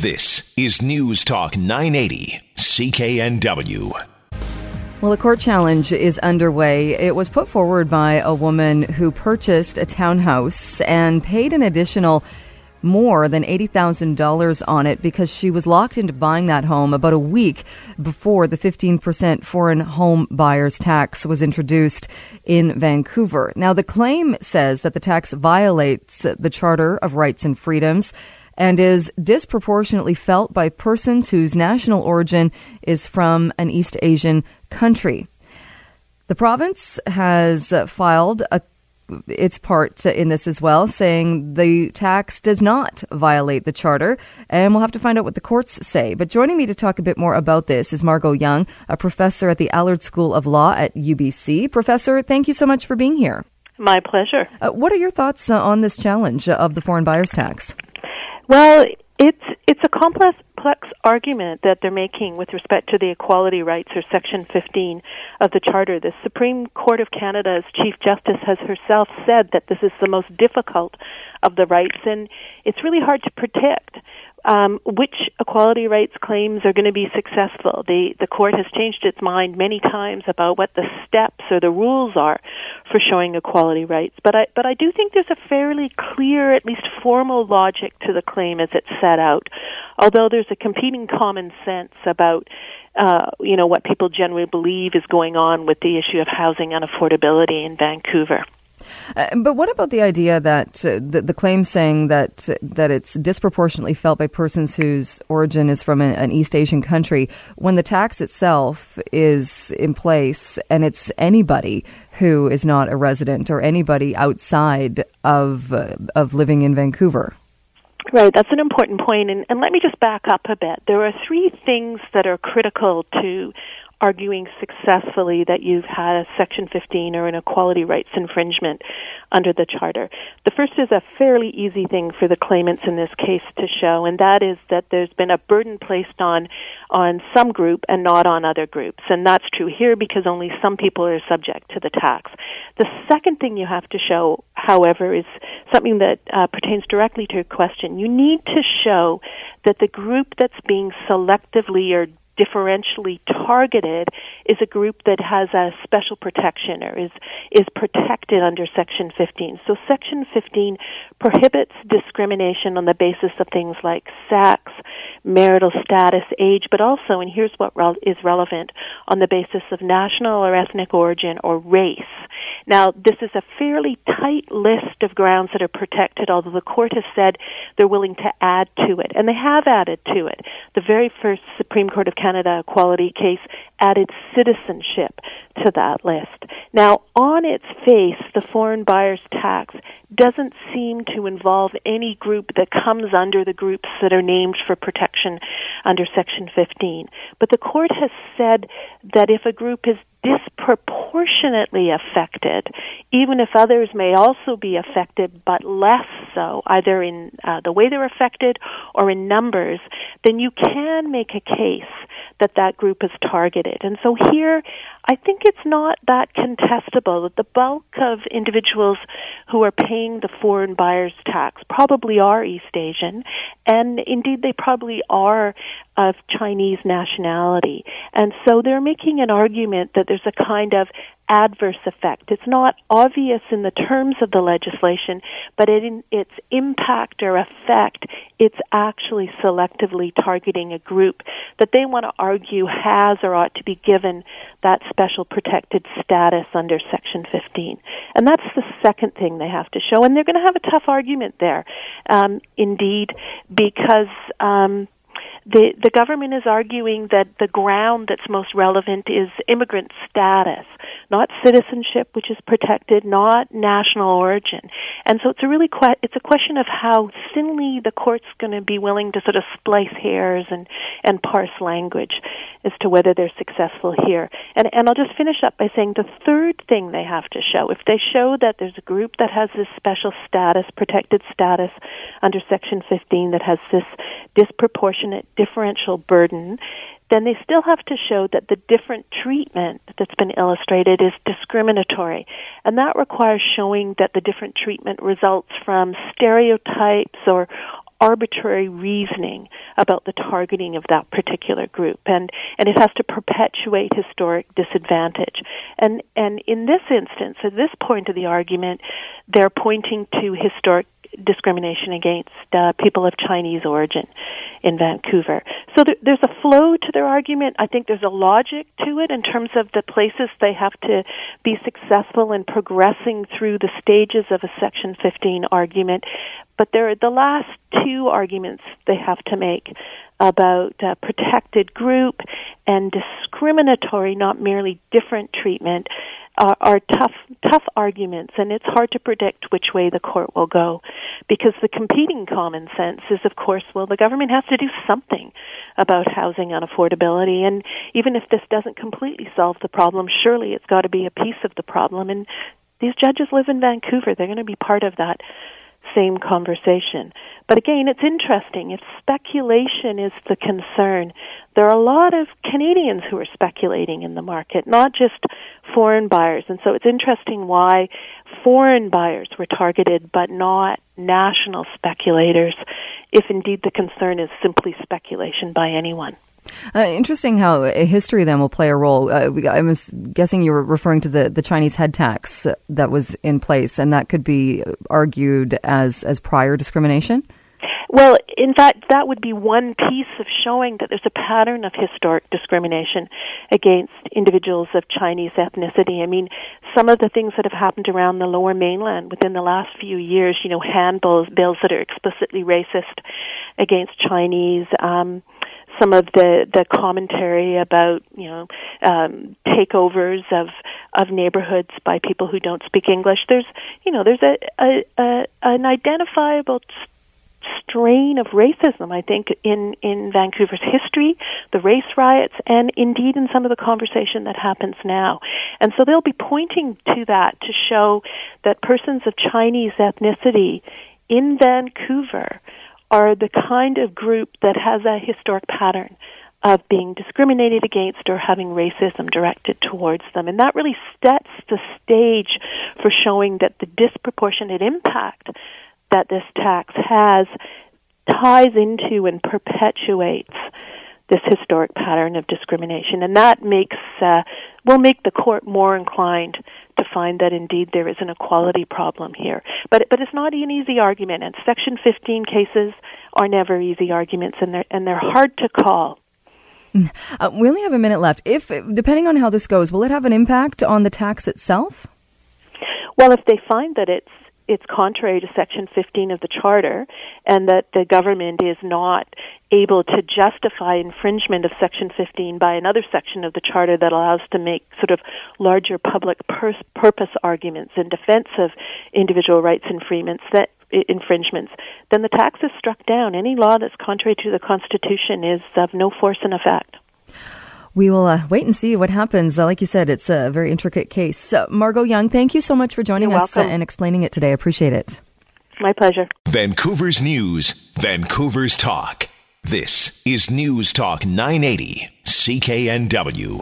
This is News Talk 980, CKNW. Well, a court challenge is underway. It was put forward by a woman who purchased a townhouse and paid an additional more than $80,000 on it because she was locked into buying that home about a week before the 15% foreign home buyers tax was introduced in Vancouver. Now, the claim says that the tax violates the Charter of Rights and Freedoms and is disproportionately felt by persons whose national origin is from an East Asian country. The province has filed a its part in this as well, saying the tax does not violate the charter, and we'll have to find out what the courts say. But joining me to talk a bit more about this is Margot Young, a professor at the Allard School of Law at UBC. Professor, thank you so much for being here. My pleasure. Uh, what are your thoughts uh, on this challenge of the foreign buyers tax? Well, it's it's a complex argument that they're making with respect to the equality rights or section 15 of the charter. The Supreme Court of Canada's Chief Justice has herself said that this is the most difficult of the rights and it's really hard to predict um, which equality rights claims are going to be successful. The the court has changed its mind many times about what the steps or the rules are for showing equality rights. But I but I do think there's a fairly clear, at least formal logic to the claim as it's set out. Although there's a competing common sense about uh, you know what people generally believe is going on with the issue of housing unaffordability in Vancouver. Uh, but what about the idea that uh, the, the, claim saying that that it's disproportionately felt by persons whose origin is from an, an, East Asian country when the tax itself is in place and it's anybody who is not a resident or anybody outside of uh, of living in Vancouver? Right, that's an important point, and, and let me just back up a bit. There are three things that are critical to arguing successfully that you've had a Section 15 or an equality rights infringement under the Charter. The first is a fairly easy thing for the claimants in this case to show, and that is that there's been a burden placed on on some group and not on other groups, and that's true here because only some people are subject to the tax. The second thing you have to show, however, is something that uh, pertains directly to your question. You need to show that the group that's being selectively or differentially targeted is a group that has a special protection or is is protected under section 15 so section 15 prohibits discrimination on the basis of things like sex marital status age but also and here's what is relevant on the basis of national or ethnic origin or race. Now this is a fairly tight list of grounds that are protected although the court has said they're willing to add to it and they have added to it. The very first supreme court of Canada equality case added citizenship to that list. Now, on its face, the foreign buyers tax doesn't seem to involve any group that comes under the groups that are named for protection under Section 15. But the court has said that if a group is disproportionately affected, even if others may also be affected, but less so, either in uh, the way they're affected or in numbers, then you can make a case that that group is targeted. And so here, I think it's not that contestable that the bulk of individuals who are paying the foreign buyers tax probably are East Asian, and indeed they probably are of Chinese nationality. And so they're making an argument that there's a kind of adverse effect. It's not obvious in the terms of the legislation, but in its impact or effect, it's actually selectively targeting a group that they want to argue has or ought to be given that special protected status under Section 15. And that's the second thing they have to show. And they're going to have a tough argument there, um, indeed, because um, the the government is arguing that the ground that's most relevant is immigrant status, not citizenship, which is protected, not national origin, and so it's a really que- it's a question of how thinly the court's going to be willing to sort of splice hairs and and parse language as to whether they're successful here. And and I'll just finish up by saying the third thing they have to show if they show that there's a group that has this special status, protected status under Section 15 that has this disproportionate differential burden, then they still have to show that the different treatment that's been illustrated is discriminatory. And that requires showing that the different treatment results from stereotypes or arbitrary reasoning about the targeting of that particular group and and it has to perpetuate historic disadvantage and and in this instance at this point of the argument they're pointing to historic discrimination against uh, people of Chinese origin in Vancouver. So there, there's a flow to their argument. I think there's a logic to it in terms of the places they have to be successful in progressing through the stages of a Section 15 argument. But there are the last two arguments they have to make about uh, protected group and discriminatory, not merely different treatment are, are tough tough arguments, and it's hard to predict which way the court will go, because the competing common sense is, of course, well, the government has to do something about housing unaffordability, and even if this doesn't completely solve the problem, surely it's got to be a piece of the problem. And these judges live in Vancouver; they're going to be part of that same conversation. But again, it's interesting. If speculation is the concern, there are a lot of Canadians who are speculating in the market, not just foreign buyers. And so it's interesting why foreign buyers were targeted, but not national speculators, if indeed the concern is simply speculation by anyone. Uh, interesting how history then will play a role. Uh, I'm guessing you were referring to the, the Chinese head tax that was in place, and that could be argued as, as prior discrimination? Well, in fact, that would be one piece of showing that there's a pattern of historic discrimination against individuals of Chinese ethnicity. I mean, some of the things that have happened around the lower mainland within the last few years, you know, handbills, bills that are explicitly racist against Chinese, um, some of the the commentary about you know um, takeovers of of neighborhoods by people who don't speak English. There's you know there's a, a, a an identifiable strain of racism, I think, in, in Vancouver's history, the race riots, and indeed in some of the conversation that happens now. And so they'll be pointing to that to show that persons of Chinese ethnicity in Vancouver are the kind of group that has a historic pattern of being discriminated against or having racism directed towards them. And that really sets the stage for showing that the disproportionate impact that this tax has ties into and perpetuates this historic pattern of discrimination. And that makes, uh, will make the court more inclined to find that indeed there is an equality problem here. But but it's not an easy argument, and Section 15 cases are never easy arguments, and they're and they're hard to call. Uh, we only have a minute left. If depending on how this goes, will it have an impact on the tax itself? Well, if they find that it's it's contrary to Section 15 of the Charter, and that the government is not able to justify infringement of Section 15 by another section of the Charter that allows to make sort of larger public pers- purpose arguments in defense of individual rights infringements that infringements, then the tax is struck down. Any law that's contrary to the Constitution is of no force and effect. We will uh, wait and see what happens. Uh, like you said, it's a very intricate case. Margot Young, thank you so much for joining You're us uh, and explaining it today. I appreciate it. My pleasure. Vancouver's News, Vancouver's Talk. This is News Talk 980, CKNW.